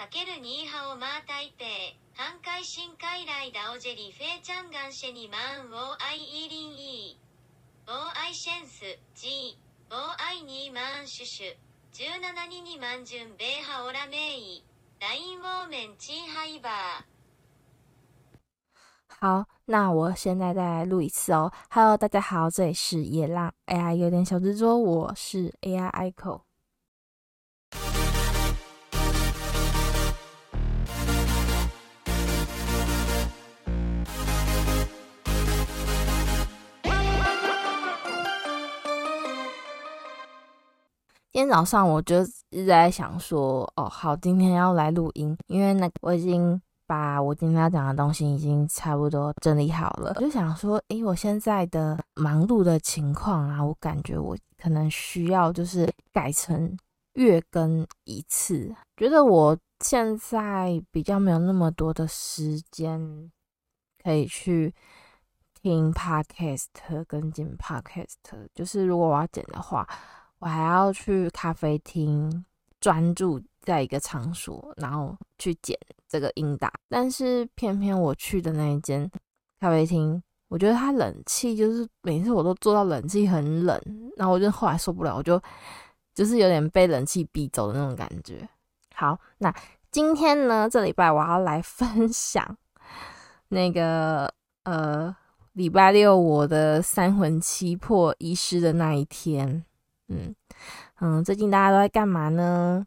かけるニーハオマー台北韩海新海来ダオジェリフェイチャンガンシェニマンウォーアイイリンイー。ウォーアイシェンスジーウォーアイニーマンシュシュ。17ニニマンジュンベーハオラメイ。ラインウォーメンチーハイバー。好，那我现在再来录一次哦。Hello，大家好，这里是野浪 AI 有点小执着，我是 AI Echo。今天早上我就一直在想说，哦，好，今天要来录音，因为那我已经。把我今天要讲的东西已经差不多整理好了，我就想说，诶，我现在的忙碌的情况啊，我感觉我可能需要就是改成月更一次，觉得我现在比较没有那么多的时间可以去听 podcast 跟剪 podcast，就是如果我要剪的话，我还要去咖啡厅专注。在一个场所，然后去剪这个音档，但是偏偏我去的那一间咖啡厅，我觉得它冷气就是每次我都坐到冷气很冷，然后我就后来受不了，我就就是有点被冷气逼走的那种感觉。好，那今天呢，这礼拜我要来 分享那个呃礼拜六我的三魂七魄遗失的那一天。嗯嗯，最近大家都在干嘛呢？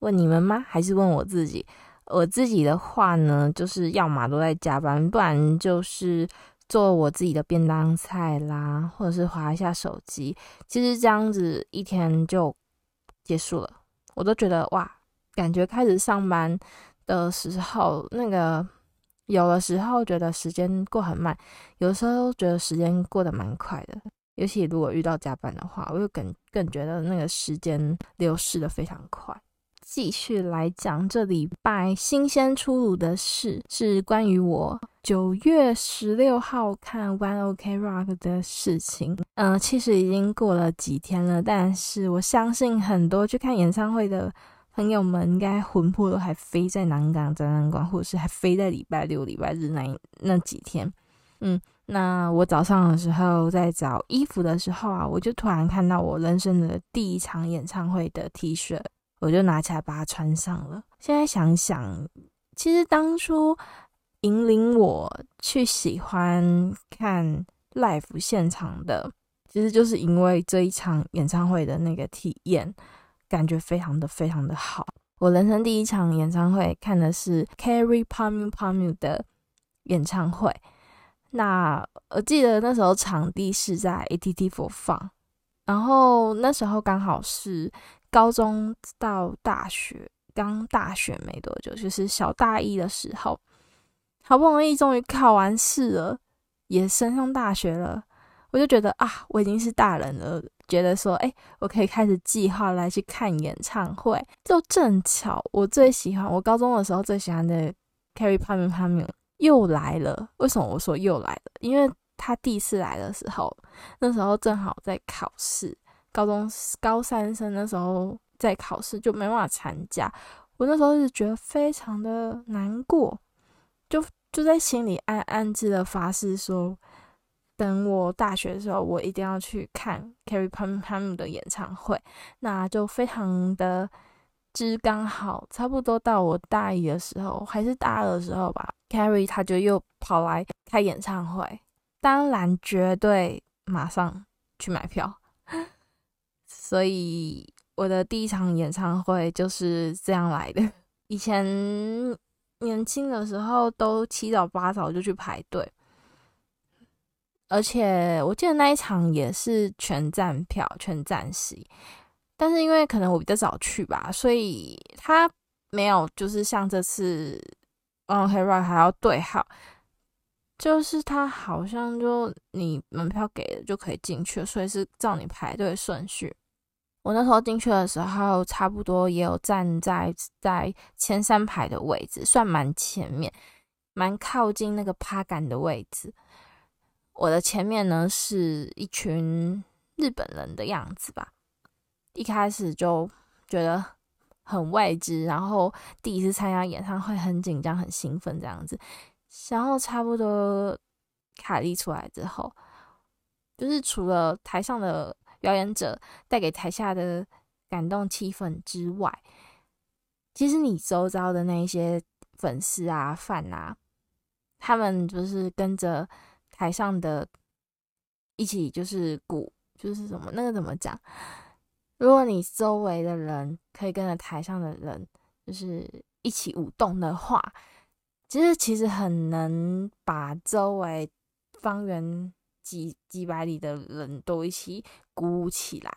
问你们吗？还是问我自己？我自己的话呢，就是要么都在加班，不然就是做我自己的便当菜啦，或者是划一下手机。其实这样子一天就结束了，我都觉得哇，感觉开始上班的时候，那个有的时候觉得时间过很慢，有的时候觉得时间过得蛮快的。尤其如果遇到加班的话，我就更更觉得那个时间流逝的非常快。继续来讲这礼拜新鲜出炉的事，是关于我九月十六号看 One OK Rock 的事情。嗯、其实已经过了几天了，但是我相信很多去看演唱会的朋友们，应该魂魄都还飞在南港展览馆，或者是还飞在礼拜六、礼拜日那那几天。嗯，那我早上的时候在找衣服的时候啊，我就突然看到我人生的第一场演唱会的 T 恤。我就拿起来把它穿上了。现在想想，其实当初引领我去喜欢看 live 现场的，其实就是因为这一场演唱会的那个体验，感觉非常的非常的好。我人生第一场演唱会看的是 Carry Pump Pump 的演唱会。那我记得那时候场地是在 ATT 4 Fun，然后那时候刚好是。高中到大学，刚大学没多久，就是小大一的时候，好不容易终于考完试了，也升上大学了，我就觉得啊，我已经是大人了，觉得说，哎，我可以开始计划来去看演唱会。就正巧，我最喜欢，我高中的时候最喜欢的 Carry Pump Pump 又来了。为什么我说又来了？因为他第一次来的时候，那时候正好在考试。高中高三生那时候在考试，就没办法参加。我那时候是觉得非常的难过，就就在心里暗暗自的发誓说，等我大学的时候，我一定要去看 Carry Pum Pum 的演唱会。那就非常的，是刚好差不多到我大一的时候，还是大二的时候吧，Carry 他就又跑来开演唱会，当然绝对马上去买票。所以我的第一场演唱会就是这样来的。以前年轻的时候都七早八早就去排队，而且我记得那一场也是全站票、全站席。但是因为可能我比较早去吧，所以他没有就是像这次嗯，Hera 还要对号，就是他好像就你门票给了就可以进去，所以是照你排队顺序。我那时候进去的时候，差不多也有站在在前三排的位置，算蛮前面，蛮靠近那个趴杆的位置。我的前面呢是一群日本人的样子吧，一开始就觉得很未知，然后第一次参加演唱会很紧张、很兴奋这样子。然后差不多凯莉出来之后，就是除了台上的表演者带给台下的感动气氛之外，其实你周遭的那些粉丝啊、饭啊，他们就是跟着台上的一起，就是鼓，就是什么那个怎么讲？如果你周围的人可以跟着台上的人，就是一起舞动的话，其实其实很能把周围方圆几几百里的人都一起鼓舞起来。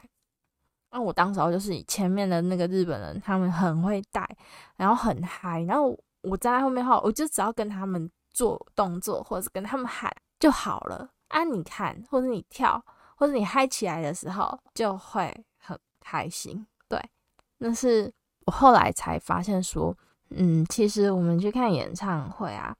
那我当时候就是前面的那个日本人，他们很会带，然后很嗨，然后我站在后面的话，我就只要跟他们做动作，或者跟他们喊就好了。啊，你看，或者你跳，或者你嗨起来的时候，就会。开心，对，那是我后来才发现说，嗯，其实我们去看演唱会啊，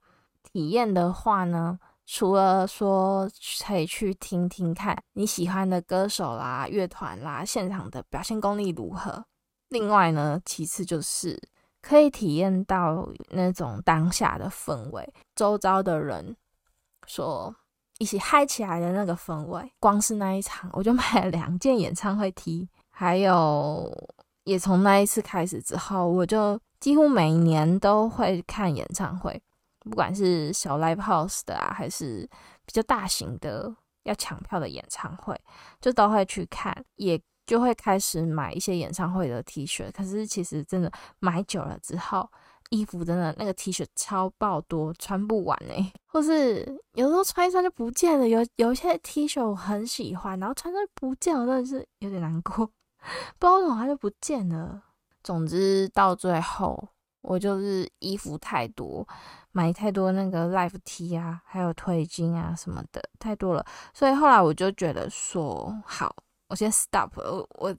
体验的话呢，除了说可以去听听看你喜欢的歌手啦、乐团啦，现场的表现功力如何，另外呢，其次就是可以体验到那种当下的氛围，周遭的人说一起嗨起来的那个氛围，光是那一场，我就买了两件演唱会 T。还有，也从那一次开始之后，我就几乎每年都会看演唱会，不管是小 live house 的啊，还是比较大型的要抢票的演唱会，就都会去看，也就会开始买一些演唱会的 T 恤。可是其实真的买久了之后，衣服真的那个 T 恤超爆多，穿不完哎、或是有时候穿一穿就不见了。有有一些 T 恤我很喜欢，然后穿穿不见了，真的是有点难过。不知道为什么它就不见了。总之到最后，我就是衣服太多，买太多那个 life T 啊，还有推金啊什么的，太多了。所以后来我就觉得说，好，我先 stop。我我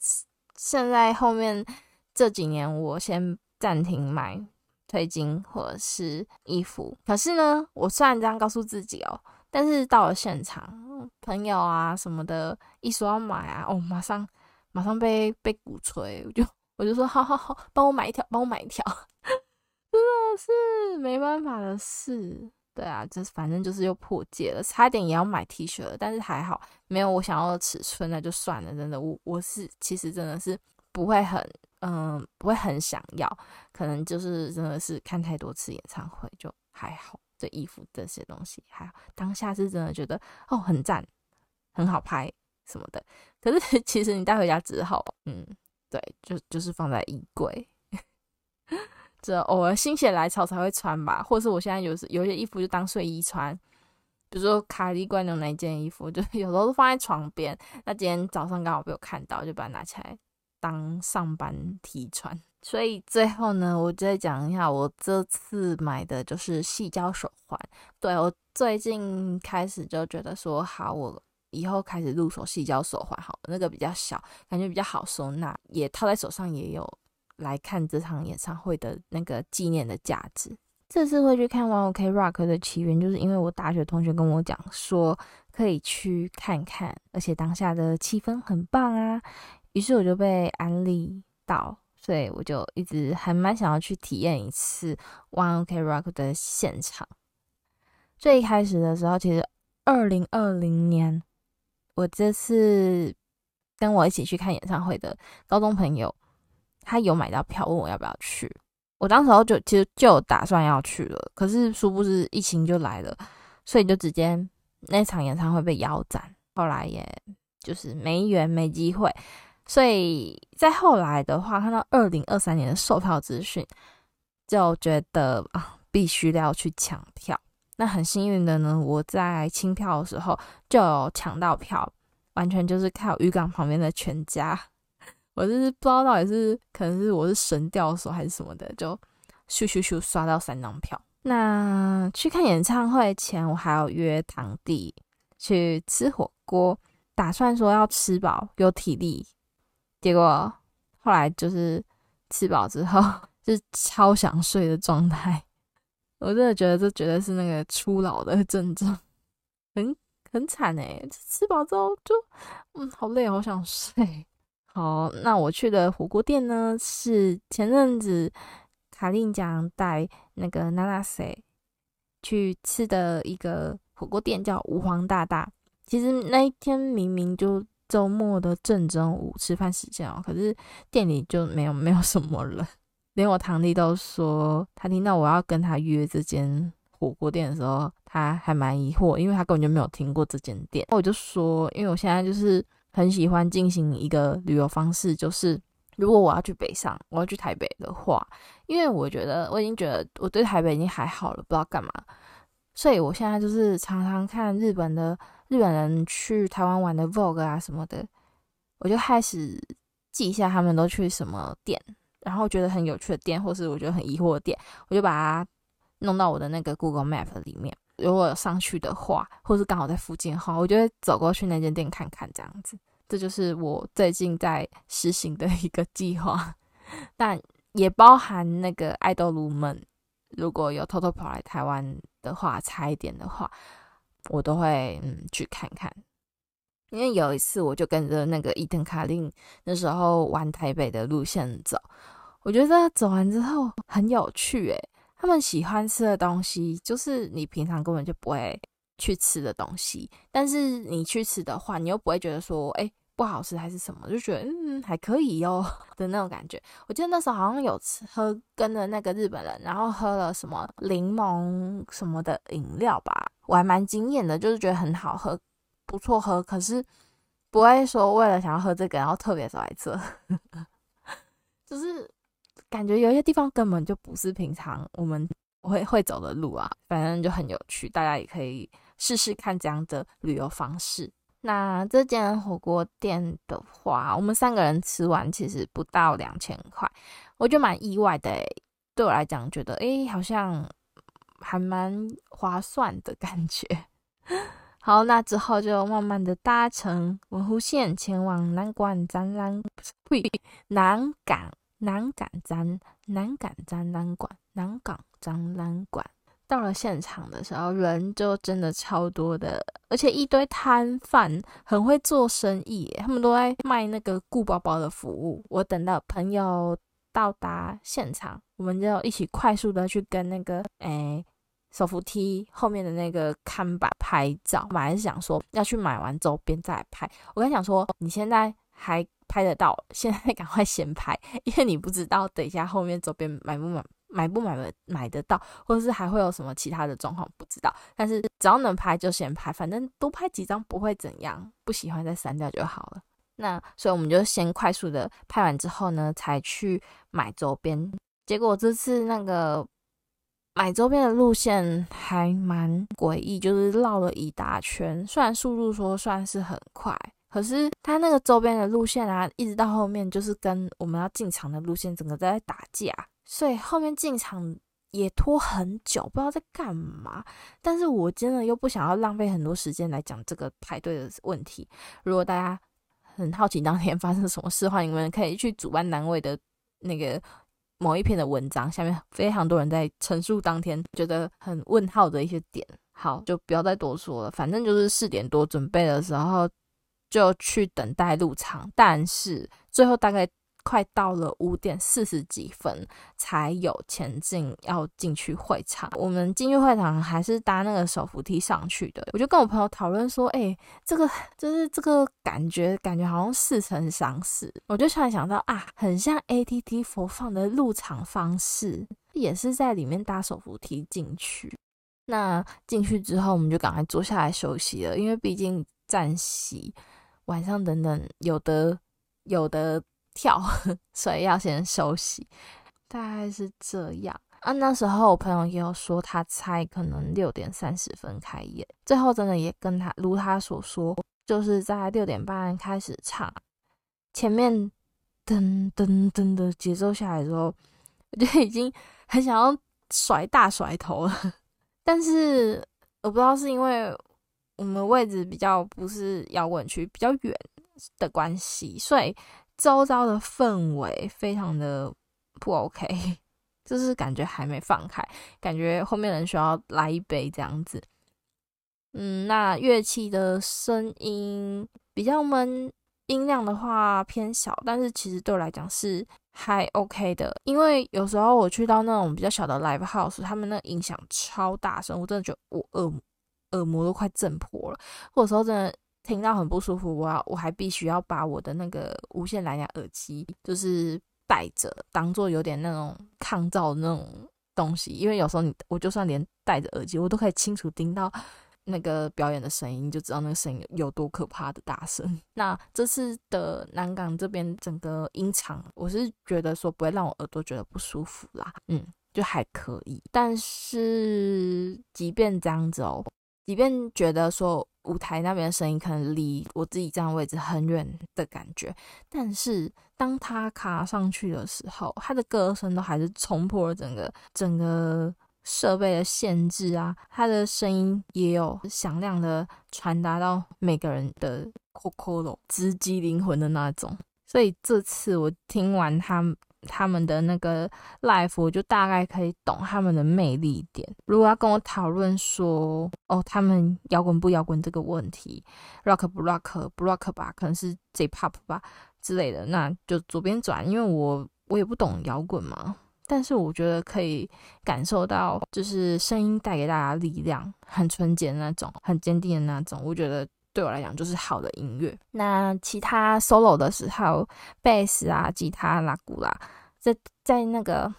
现在后面这几年，我先暂停买推金或者是衣服。可是呢，我虽然这样告诉自己哦，但是到了现场，朋友啊什么的，一说要买啊，哦，马上。马上被被鼓吹，我就我就说好好好，帮我买一条，帮我买一条，真的是没办法的事。对啊，就是反正就是又破戒了，差点也要买 T 恤了，但是还好没有我想要的尺寸，那就算了。真的，我我是其实真的是不会很嗯不会很想要，可能就是真的是看太多次演唱会就还好。这衣服这些东西还好，当下是真的觉得哦很赞，很好拍。什么的，可是 其实你带回家之后，嗯，对，就就是放在衣柜，这偶尔心血来潮才会穿吧，或是我现在有时有些衣服就当睡衣穿，比如说凯莉怪牛那一件衣服，就 有时候都放在床边。那今天早上刚好被我看到，就把它拿起来当上班 T 穿。所以最后呢，我再讲一下，我这次买的就是细胶手环。对，我最近开始就觉得说，好我。以后开始入手细胶手环，好，那个比较小，感觉比较好收纳，也套在手上，也有来看这场演唱会的那个纪念的价值。这次会去看 One OK Rock 的起源，就是因为我大学同学跟我讲说可以去看看，而且当下的气氛很棒啊，于是我就被安利到，所以我就一直还蛮想要去体验一次 One OK Rock 的现场。最一开始的时候，其实二零二零年。我这次跟我一起去看演唱会的高中朋友，他有买到票，问我要不要去。我当时候就其实就打算要去了，可是殊不知疫情就来了，所以就直接那场演唱会被腰斩。后来也就是没缘没机会，所以在后来的话，看到二零二三年的售票资讯，就觉得啊，必须要去抢票。那很幸运的呢，我在清票的时候就有抢到票，完全就是靠渔港旁边的全家。我就是不知道到底是可能是我是神掉手还是什么的，就咻咻咻刷到三张票。那去看演唱会前，我还要约堂弟去吃火锅，打算说要吃饱有体力。结果后来就是吃饱之后，是超想睡的状态。我真的觉得这绝对是那个初老的症状，很很惨哎！吃饱之后就嗯，好累，好想睡，好，那我去的火锅店呢，是前阵子卡令酱带那个娜娜谁去吃的一个火锅店，叫吾皇大大。其实那一天明明就周末的正中午吃饭时间哦，可是店里就没有没有什么人，连我堂弟都说，他听到我要跟他约这间火锅店的时候，他还蛮疑惑，因为他根本就没有听过这间店。我就说，因为我现在就是很喜欢进行一个旅游方式，就是如果我要去北上，我要去台北的话，因为我觉得我已经觉得我对台北已经还好了，不知道干嘛，所以我现在就是常常看日本的。日本人去台湾玩的 Vlog 啊什么的，我就开始记一下他们都去什么店，然后觉得很有趣的店，或是我觉得很疑惑的店，我就把它弄到我的那个 Google Map 里面。如果上去的话，或是刚好在附近的话，我就会走过去那间店看看，这样子。这就是我最近在实行的一个计划，但也包含那个爱豆鲁们，如果有偷偷跑来台湾的话，差一点的话。我都会嗯去看看，因为有一次我就跟着那个伊藤卡令那时候玩台北的路线走，我觉得走完之后很有趣诶，他们喜欢吃的东西就是你平常根本就不会去吃的东西，但是你去吃的话，你又不会觉得说诶。不好吃还是什么，就觉得嗯还可以哟的那种感觉。我记得那时候好像有吃喝跟着那个日本人，然后喝了什么柠檬什么的饮料吧，我还蛮惊艳的，就是觉得很好喝，不错喝。可是不会说为了想要喝这个，然后特别走来这，就是感觉有些地方根本就不是平常我们会会走的路啊。反正就很有趣，大家也可以试试看这样的旅游方式。那这间火锅店的话，我们三个人吃完其实不到两千块，我就蛮意外的诶。对我来讲，觉得诶好像还蛮划算的感觉。好，那之后就慢慢的搭乘文湖线前往南港展览，不是，南港南港展南港展览馆，南港展览馆。到了现场的时候，人就真的超多的，而且一堆摊贩很会做生意，他们都在卖那个顾包包的服务。我等到朋友到达现场，我们就一起快速的去跟那个诶手扶梯后面的那个看板拍照。我还是想说要去买完周边再拍。我跟你讲说，你现在还拍得到，现在 赶快先拍，因为你不知道等一下后面周边买不买。买不买得买得到，或者是还会有什么其他的状况不知道。但是只要能拍就先拍，反正多拍几张不会怎样，不喜欢再删掉就好了。那所以我们就先快速的拍完之后呢，才去买周边。结果这次那个买周边的路线还蛮诡异，就是绕了一大圈。虽然速度说算是很快，可是它那个周边的路线啊，一直到后面就是跟我们要进场的路线整个在打架。所以后面进场也拖很久，不知道在干嘛。但是我真的又不想要浪费很多时间来讲这个排队的问题。如果大家很好奇当天发生什么事的话，你们可以去主办单位的那个某一篇的文章，下面非常多人在陈述当天觉得很问号的一些点。好，就不要再多说了。反正就是四点多准备的时候就去等待入场，但是最后大概。快到了五点四十几分才有前进，要进去会场。我们进去会场还是搭那个手扶梯上去的。我就跟我朋友讨论说：“哎、欸，这个就是这个感觉，感觉好像似曾相识。”我就突然想到啊，很像 ATT 佛放的入场方式，也是在里面搭手扶梯进去。那进去之后，我们就赶快坐下来休息了，因为毕竟站席晚上等等有的有的。跳，所以要先休息，大概是这样啊。那时候我朋友也有说，他猜可能六点三十分开业，最后真的也跟他如他所说，就是在六点半开始唱，前面噔噔噔的节奏下来之后，我就已经很想要甩大甩头了，但是我不知道是因为我们位置比较不是摇滚区，比较远的关系，所以。周遭的氛围非常的不 OK，就是感觉还没放开，感觉后面人需要来一杯这样子。嗯，那乐器的声音比较闷，音量的话偏小，但是其实对我来讲是还 OK 的，因为有时候我去到那种比较小的 live house，他们那音响超大声，我真的觉得我耳耳膜都快震破了，或者说真的听到很不舒服，我要我还必须要把我的那个无线蓝牙耳机就是戴着，当做有点那种抗噪的那种东西，因为有时候你我就算连戴着耳机，我都可以清楚听到。那个表演的声音，就知道那个声音有多可怕的大声。那这次的南港这边整个音场，我是觉得说不会让我耳朵觉得不舒服啦，嗯，就还可以。但是即便这样子哦，即便觉得说舞台那边的声音可能离我自己站的位置很远的感觉，但是当他卡上去的时候，他的歌声都还是冲破了整个整个。设备的限制啊，他的声音也有响亮的传达到每个人的 COCO 直击灵魂的那种。所以这次我听完他他们的那个 life 我就大概可以懂他们的魅力点。如果要跟我讨论说，哦，他们摇滚不摇滚这个问题，rock 不 rock 不 rock 吧，可能是 J-pop 吧之类的，那就左边转，因为我我也不懂摇滚嘛。但是我觉得可以感受到，就是声音带给大家力量，很纯洁的那种，很坚定的那种。我觉得对我来讲就是好的音乐。那其他 solo 的时候，贝斯啊、吉他啦、鼓啦，在在那个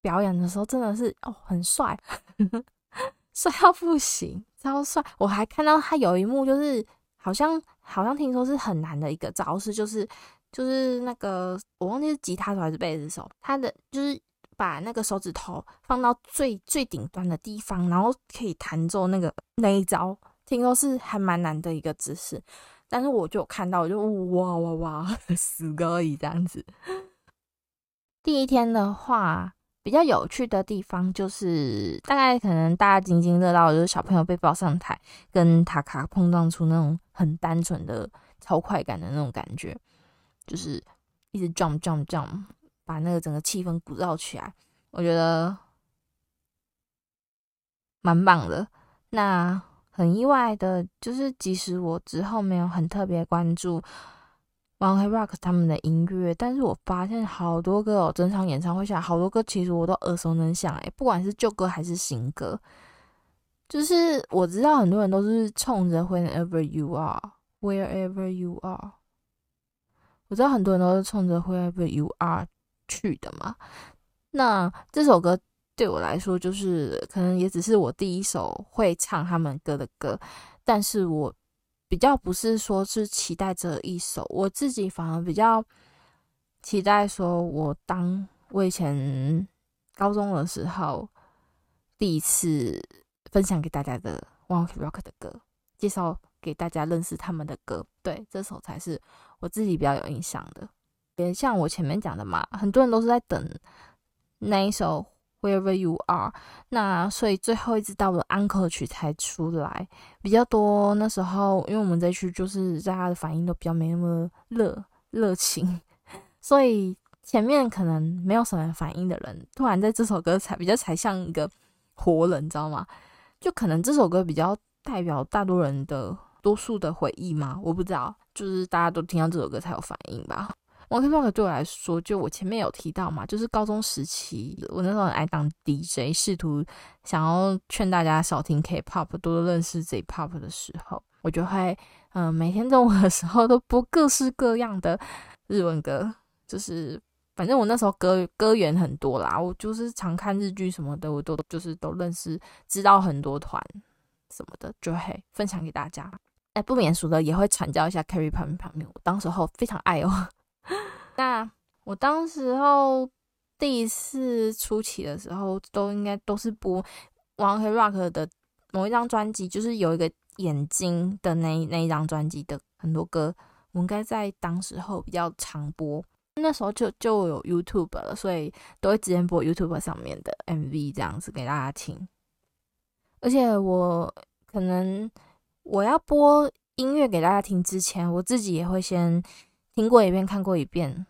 表演的时候，真的是哦，很帅，帅到不行，超帅。我还看到他有一幕，就是好像好像听说是很难的一个招式，就是就是那个我忘记是吉他手还是贝斯手，他的就是。把那个手指头放到最最顶端的地方，然后可以弹奏那个那一招，听说是还蛮难的一个姿势。但是我就看到，我就哇哇哇，死可以这样子。第一天的话，比较有趣的地方就是，大概可能大家津津乐道就是小朋友被抱上台，跟塔卡碰撞出那种很单纯的超快感的那种感觉，就是一直 jump jump jump。把那个整个气氛鼓噪起来，我觉得蛮棒的。那很意外的就是，即使我之后没有很特别关注 One Rock 他们的音乐，但是我发现好多歌哦，整场演唱会下，好多歌其实我都耳熟能详诶，不管是旧歌还是新歌，就是我知道很多人都是冲着 Whenever You Are，Wherever You Are，我知道很多人都是冲着 Wherever You Are。去的嘛，那这首歌对我来说，就是可能也只是我第一首会唱他们歌的歌，但是我比较不是说是期待这一首，我自己反而比较期待说，我当我以前高中的时候第一次分享给大家的 One Ok Rock 的歌，介绍给大家认识他们的歌，对，这首才是我自己比较有印象的。也像我前面讲的嘛，很多人都是在等那一首 Wherever You Are，那所以最后一直到了安可曲才出来比较多。那时候因为我们这区就是大家的反应都比较没那么热热情，所以前面可能没有什么反应的人，突然在这首歌才比较才像一个活人，你知道吗？就可能这首歌比较代表大多人的多数的回忆嘛，我不知道，就是大家都听到这首歌才有反应吧。Ok rock 对我来说，就我前面有提到嘛，就是高中时期，我那时候爱当 DJ，试图想要劝大家少听 K-pop，多多认识 J-pop 的时候，我就会嗯、每天中午的时候都播各式各样的日文歌，就是反正我那时候歌歌源很多啦，我就是常看日剧什么的，我都就是都认识，知道很多团什么的，就会分享给大家。哎，不免俗的也会传教一下 K-pop 旁边旁边，我当时候非常爱哦。那我当时候第一次初期的时候，都应该都是播 One Ok Rock 的某一张专辑，就是有一个眼睛的那那一张专辑的很多歌，我应该在当时候比较常播。那时候就就有 YouTube 了，所以都会直接播 YouTube 上面的 MV 这样子给大家听。而且我可能我要播音乐给大家听之前，我自己也会先。听过一遍，看过一遍，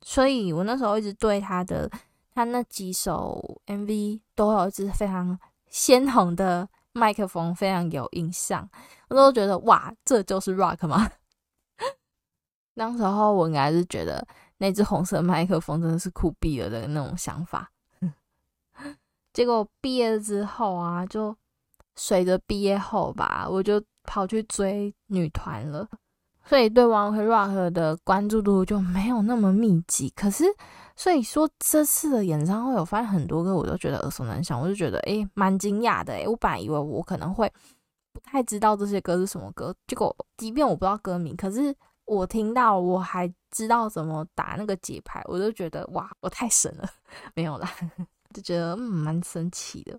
所以我那时候一直对他的他那几首 MV 都有一支非常鲜红的麦克风，非常有印象。我都觉得哇，这就是 rock 吗？当时候我应该是觉得那只红色麦克风真的是酷毙了的那种想法。结果毕业之后啊，就随着毕业后吧，我就跑去追女团了，所以对 One Rock 的关注度就没有那么密集。可是，所以说这次的演唱会，我发现很多歌我都觉得耳熟能详，我就觉得诶蛮惊讶的诶，我本来以为我可能会不太知道这些歌是什么歌，结果即便我不知道歌名，可是我听到我还知道怎么打那个节拍，我就觉得哇，我太神了，没有啦。就觉得蛮神奇的。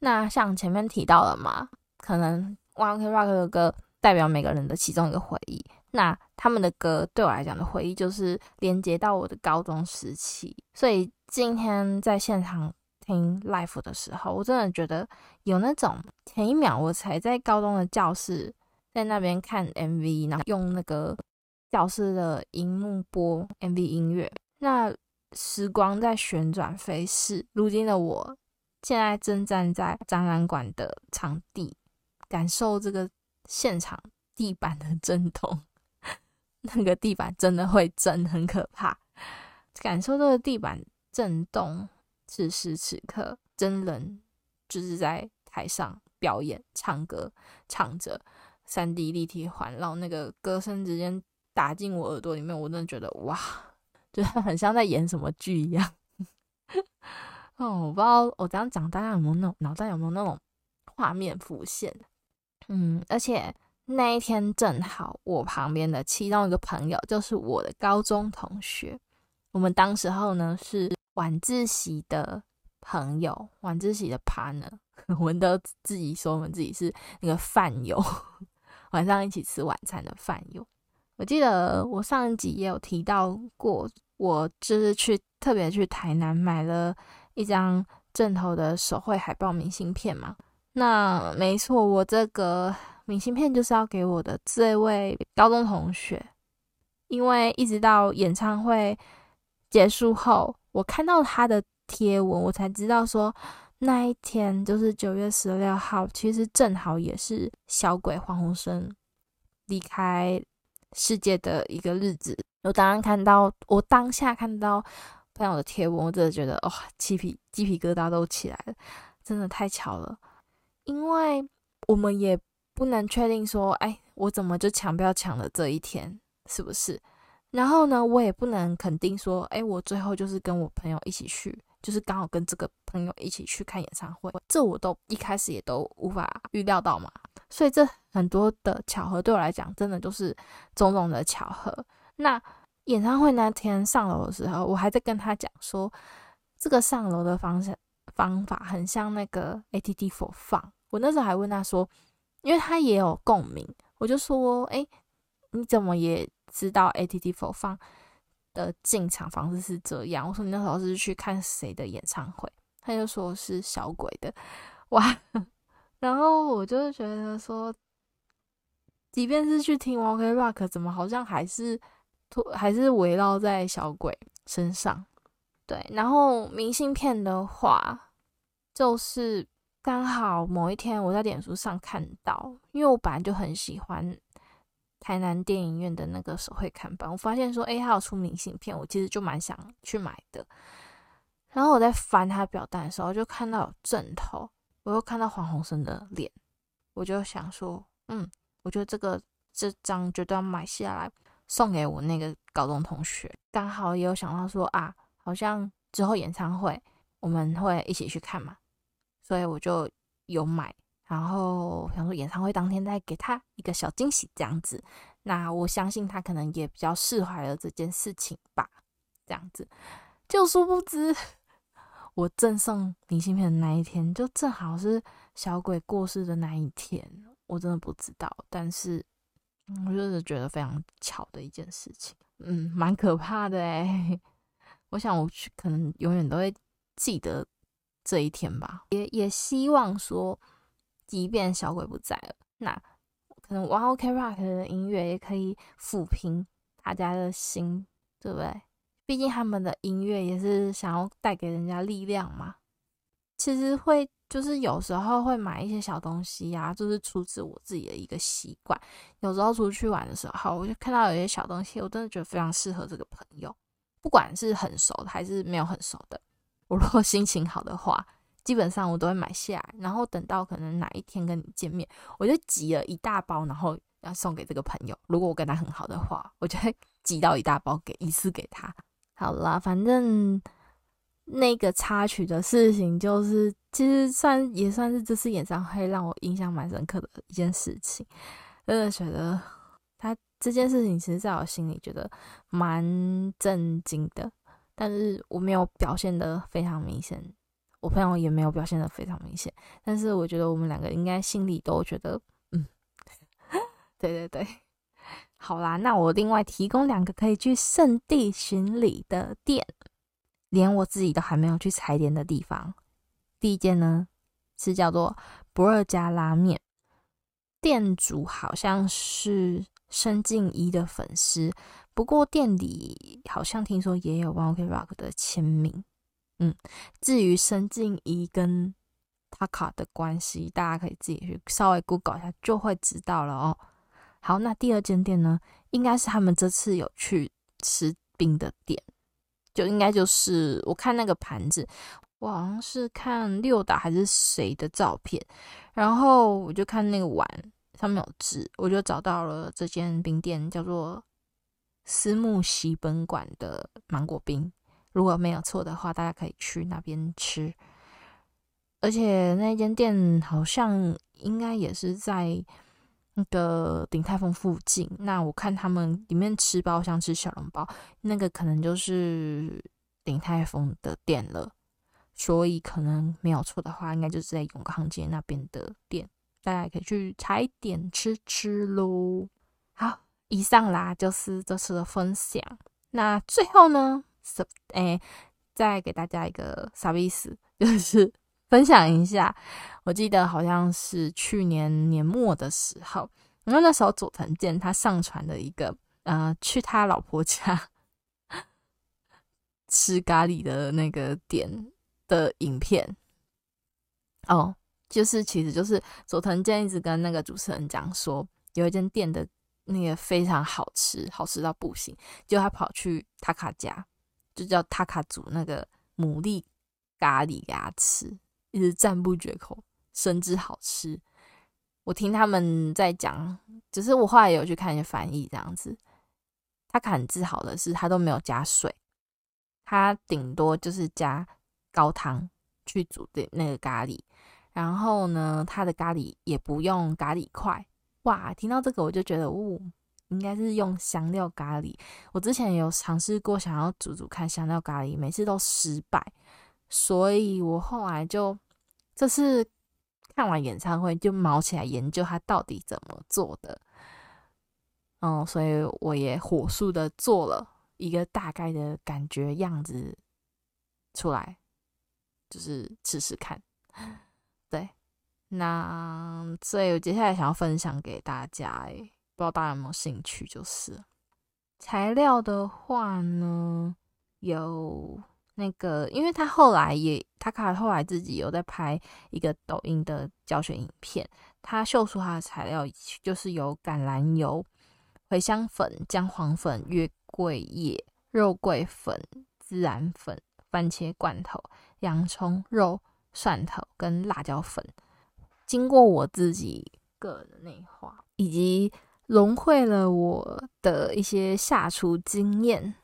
那像前面提到了嘛，可能 One Ok Rock 的歌代表每个人的其中一个回忆。那他们的歌对我来讲的回忆，就是连接到我的高中时期。所以今天在现场听 live 的时候，我真的觉得有那种前一秒我才在高中的教室，在那边看 MV，然后用那个教室的荧幕播 MV 音乐。那时光在旋转飞逝，如今的我现在正站在展览馆的场地，感受这个现场地板的震动。那个地板真的会震，很可怕。感受这个地板震动，此时此刻，真人就是在台上表演、唱歌，唱着 3D 立体环绕，那个歌声直接打进我耳朵里面，我真的觉得哇！就是很像在演什么剧一样，哦，我不知道我这样讲大家有没有那种脑袋有没有那种画面浮现？嗯，而且那一天正好我旁边的其中一个朋友就是我的高中同学，我们当时候呢是晚自习的朋友，晚自习的 partner，我们都自己说我们自己是那个饭友，晚上一起吃晚餐的饭友。我记得我上一集也有提到过。我就是去特别去台南买了一张正头的手绘海报明信片嘛。那没错，我这个明信片就是要给我的这位高中同学，因为一直到演唱会结束后，我看到他的贴文，我才知道说那一天就是九月十六号，其实正好也是小鬼黄鸿升离开世界的一个日子。我当然看到，我当下看到朋友的贴文，我真的觉得哇、鸡皮鸡皮疙瘩都起来了，真的太巧了。因为我们也不能确定说，哎，我怎么就抢票抢了这一天，是不是？然后呢，我也不能肯定说，哎，我最后就是跟我朋友一起去，就是刚好跟这个朋友一起去看演唱会，这我都一开始也都无法预料到嘛。所以这很多的巧合对我来讲，真的就是种种的巧合。那演唱会那天上楼的时候，我还在跟他讲说，这个上楼的方式方法很像那个 ATT4Fun。我那时候还问他说，因为他也有共鸣，我就说，哎，你怎么也知道 ATT4Fun 的进场方式是这样？我说你那时候是去看谁的演唱会？他就说是小鬼的，哇！然后我就觉得说，即便是去听 OK Rock，怎么好像还是。还是围绕在小鬼身上，对。然后明信片的话，就是刚好某一天我在脸书上看到，因为我本来就很喜欢台南电影院的那个手绘看板，我发现说，哎，他有出明信片，我其实就蛮想去买的。然后我在翻他表单的时候，就看到有阵头，我又看到黄鸿升的脸，我就想说，嗯，我觉得这个这张绝对要买下来。送给我那个高中同学，刚好也有想到说啊，好像之后演唱会我们会一起去看嘛，所以我就有买，然后想说演唱会当天再给他一个小惊喜这样子，那我相信他可能也比较释怀了这件事情吧，这样子，就殊不知我赠送明信片的那一天，就正好是小鬼过世的那一天，我真的不知道，但是。我就是觉得非常巧的一件事情，嗯，蛮可怕的诶。我想我去，可能永远都会记得这一天吧。也也希望说，即便小鬼不在了，那可能 One Ok Rock 的音乐也可以抚平大家的心，对不对？毕竟他们的音乐也是想要带给人家力量嘛。其实会就是有时候会买一些小东西呀、就是出自我自己的一个习惯。有时候出去玩的时候，我就看到有些小东西，我真的觉得非常适合这个朋友，不管是很熟的还是没有很熟的。我如果心情好的话，基本上我都会买下来，然后等到可能哪一天跟你见面，我就挤了一大包，然后要送给这个朋友。如果我跟他很好的话，我就会 挤到一大包给一次给他。好啦，反正。那个插曲的事情，就是其实算也算是这次演唱会让我印象蛮深刻的一件事情。真的觉得他这件事情，其实在我心里觉得蛮震惊的，但是我没有表现得非常明显，我朋友也没有表现得非常明显。但是我觉得我们两个应该心里都觉得，嗯，对对对，好啦，那我另外提供两个可以去圣地巡礼的店。连我自己都还没有去踩点的地方。第一间呢是叫做不二家拉面，店主好像是申静一的粉丝，不过店里好像听说也有 One Ok Rock 的签名。嗯，至于申静怡跟 Taka 的关系，大家可以自己去稍微 Google 一下就会知道了哦。好，那第二间店呢，应该是他们这次有去吃冰的店。就应该就是我看那个盘子，我好像是看六打还是谁的照片，然后我就看那个碗上面有字，我就找到了这间冰店，叫做思慕喜本馆的芒果冰。如果没有错的话，大家可以去那边吃。而且那间店好像应该也是在。那个鼎泰丰附近，那我看他们里面吃包厢吃小笼包，那个可能就是鼎泰丰的店了，所以可能没有错的话，应该就是在永康街那边的店，大家可以去踩点吃吃喽。好，以上啦就是这次的分享。那最后呢，是哎，再给大家一个啥意思，就是。分享一下，我记得好像是去年年末的时候，然后那时候佐藤健他上传了一个呃去他老婆家 吃咖喱的那个点的影片。哦，就是其实就是佐藤健一直跟那个主持人讲说，有一间店的那个非常好吃，好吃到不行，就他跑去塔卡家，就叫塔卡煮那个牡蛎咖喱给他吃。一直赞不绝口，深知好吃。我听他们在讲，只是我后来有去看一些翻译，这样子。他很自豪的是，他都没有加水，他顶多就是加高汤去煮的那个咖喱。然后呢，他的咖喱也不用咖喱块。哇，听到这个我就觉得，哦，应该是用香料咖喱。我之前有尝试过想要煮煮看香料咖喱，每次都失败，所以我后来就。这次看完演唱会就卯起来研究他到底怎么做的，嗯，所以我也火速的做了一个大概的感觉样子出来，就是试试看。对，那所以我接下来想要分享给大家，诶，不知道大家有没有兴趣？就是材料的话呢，有。那个，因为他后来也，他卡后来自己有在拍一个抖音的教学影片，他秀出他的材料就是有橄榄油、茴香粉、姜黄粉、月桂叶、肉桂粉、孜然粉、番茄罐头、洋葱、肉、蒜头跟辣椒粉。经过我自己个人内化，以及融汇了我的一些下厨经验。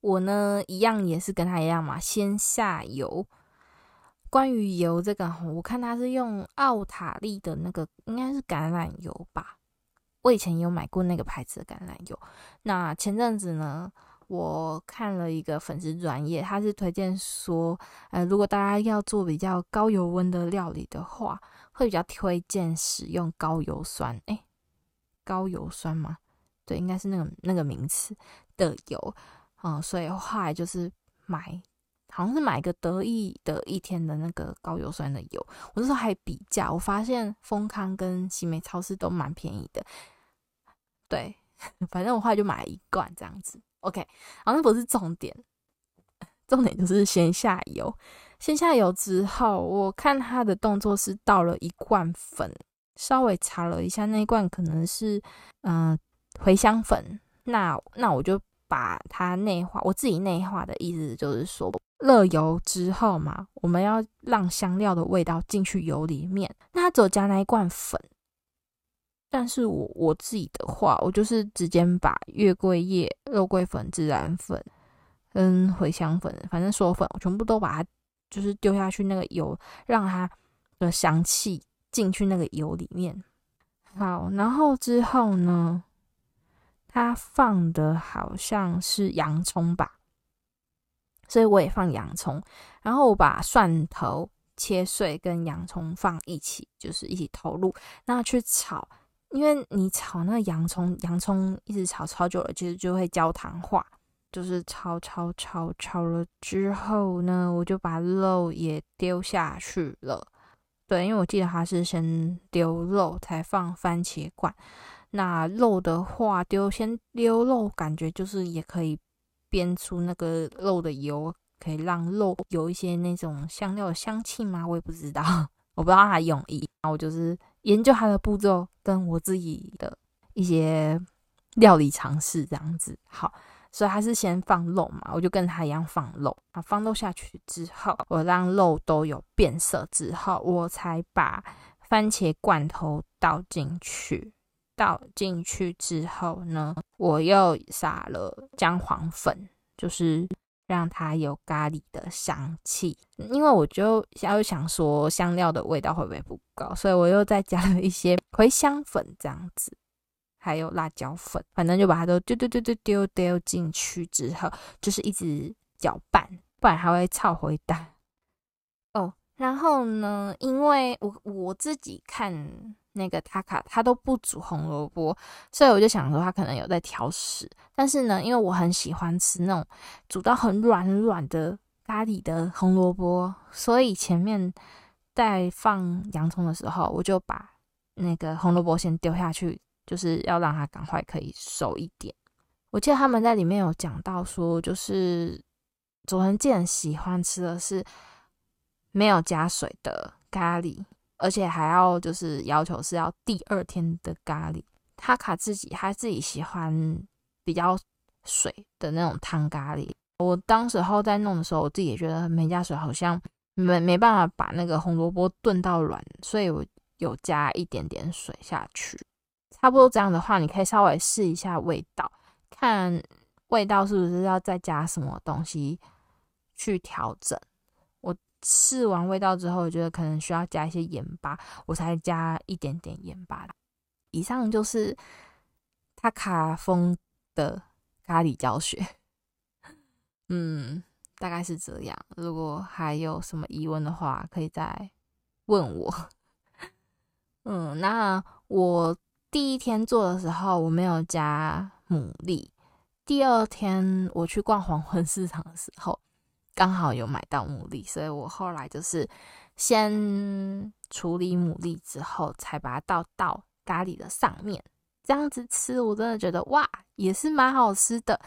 我呢，一样也是跟他一样嘛，先下油。关于油这个，我看他是用奥塔利的那个，应该是橄榄油吧。我以前有买过那个牌子的橄榄油。那前阵子呢，我看了一个粉丝专业，他是推荐说，呃，如果大家要做比较高油温的料理的话，会比较推荐使用高油酸。诶，高油酸吗？对，应该是那个那个名词的油。嗯，所以后来就是买，好像是买个得意的一天的那个高油酸的油。我那时候还比价，我发现丰康跟新美超市都蛮便宜的。对，反正我后来就买了一罐这样子。OK，然后那不是重点，重点就是先下油。先下油之后，我看他的动作是倒了一罐粉，稍微查了一下，那一罐可能是嗯、茴香粉。那那我就把它内化，我自己内化的意思就是说，热油之后嘛，我们要让香料的味道进去油里面。那他只有加那一罐粉，但是我我自己的话，我就是直接把月桂叶、肉桂粉、孜然粉跟茴香粉，反正所有粉我全部都把它。就是丢下去那个油，让它的香气进去那个油里面。好，然后之后呢，他放的好像是洋葱吧，所以我也放洋葱。然后我把蒜头切碎跟洋葱放一起，就是一起投入，那去炒。因为你炒那个洋葱，洋葱一直炒炒久了，其实就会焦糖化。就是炒炒炒炒了之后呢，我就把肉也丢下去了。对，因为我记得他是先丢肉才放番茄罐。那肉的话，丢先丢肉，感觉就是也可以煸出那个肉的油，可以让肉有一些那种香料的香气吗？我也不知道，我不知道它用意。然后我就是研究它的步骤，跟我自己的一些料理尝试这样子。好。所以他是先放肉嘛，我就跟他一样放肉。啊，放肉下去之后，我让肉都有变色之后，我才把番茄罐头倒进去。倒进去之后呢，我又撒了姜黄粉，就是让它有咖喱的香气。因为我就要想说香料的味道会不会不够，所以我又再加了一些茴香粉这样子。还有辣椒粉，反正就把它都丢丢丢丢丢丢进去之后，就是一直搅拌，不然还会炒回蛋。哦，然后呢，因为我我自己看那个塔卡，他都不煮红萝卜，所以我就想说他可能有在挑食。但是呢，因为我很喜欢吃那种煮到很软软的咖喱的红萝卜，所以前面在放洋葱的时候，我就把那个红萝卜先丢下去。就是要让它赶快可以熟一点。我记得他们在里面有讲到说，就是佐藤健喜欢吃的是没有加水的咖喱，而且还要就是要求是要第二天的咖喱。他卡自己他自己喜欢比较水的那种汤咖喱。我当时候在弄的时候，我自己也觉得没加水好像没没办法把那个红萝卜炖到软，所以我有加一点点水下去。差不多这样的话，你可以稍微试一下味道，看味道是不是要再加什么东西去调整。试完味道之后，我觉得可能需要加一些盐巴，我才加一点点盐巴。以上就是他卡风的咖喱教学，嗯，大概是这样。如果还有什么疑问的话，可以再问我。嗯，那我。第一天做的时候，我没有加牡蛎。第二天我去逛黄昏市场的时候，刚好有买到牡蛎，所以我后来就是先处理牡蛎之后，才把它倒到咖喱的上面。这样子吃，我真的觉得哇，也是蛮好吃的。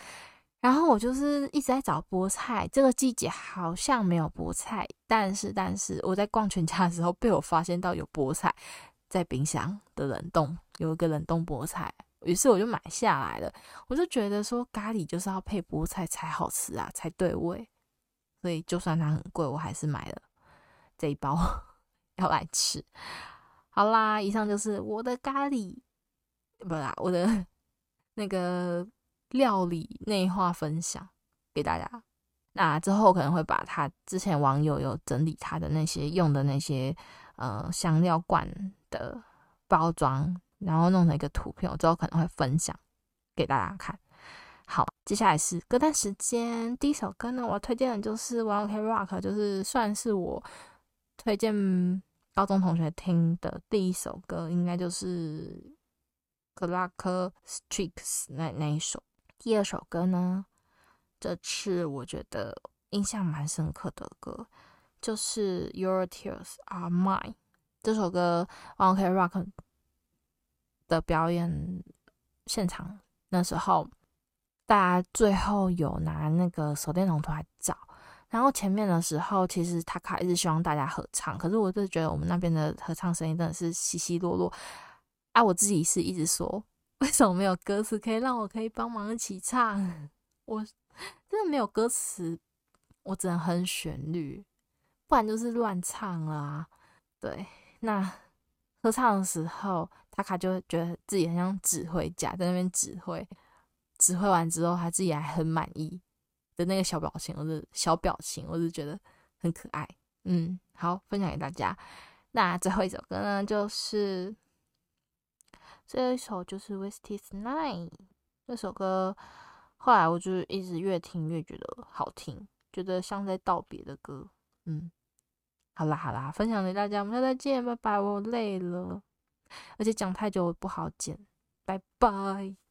然后我就是一直在找菠菜，这个季节好像没有菠菜，但是但是我在逛全家的时候，被我发现到有菠菜。在冰箱的冷冻有一个冷冻菠菜，于是我就买下来了。我就觉得说咖喱就是要配菠菜才好吃啊，才对味。所以就算它很贵，我还是买了这一包 要来吃。好啦，以上就是我的咖喱，不啦，我的 那个料理内化分享给大家。那之后可能会把他之前网友有整理他的那些用的那些呃香料罐。的包装，然后弄成一个图片，我之后可能会分享给大家看。好，接下来是歌单时间。第一首歌呢，我推荐的就是《One OK Rock》，就是算是我推荐高中同学听的第一首歌，应该就是《Clock Strikes》那那一首。第二首歌呢，这次我觉得印象蛮深刻的歌，就是《Your Tears Are Mine》。这首歌，One OK Rock 的表演现场，那时候大家最后有拿那个手电筒出来照，然后前面的时候，其实塔卡一直希望大家合唱，可是我就觉得我们那边的合唱声音真的是稀稀落落。啊，我自己是一直说，为什么没有歌词可以让我可以帮忙一起唱？我真的没有歌词，我只能哼旋律，不然就是乱唱啦。对，那合唱的时候，塔卡就觉得自己很像指挥家，在那边指挥，指挥完之后，他自己还很满意。的那个小表情，我的小表情，我就觉得很可爱。嗯，好，分享给大家。那最后一首歌呢，就是最后一首就是《Wasted Night》这首歌。后来我就一直越听越觉得好听，觉得像在道别的歌。嗯，好啦好啦，分享给大家，我们下次再见，拜拜。我累了，而且讲太久不好剪，拜拜。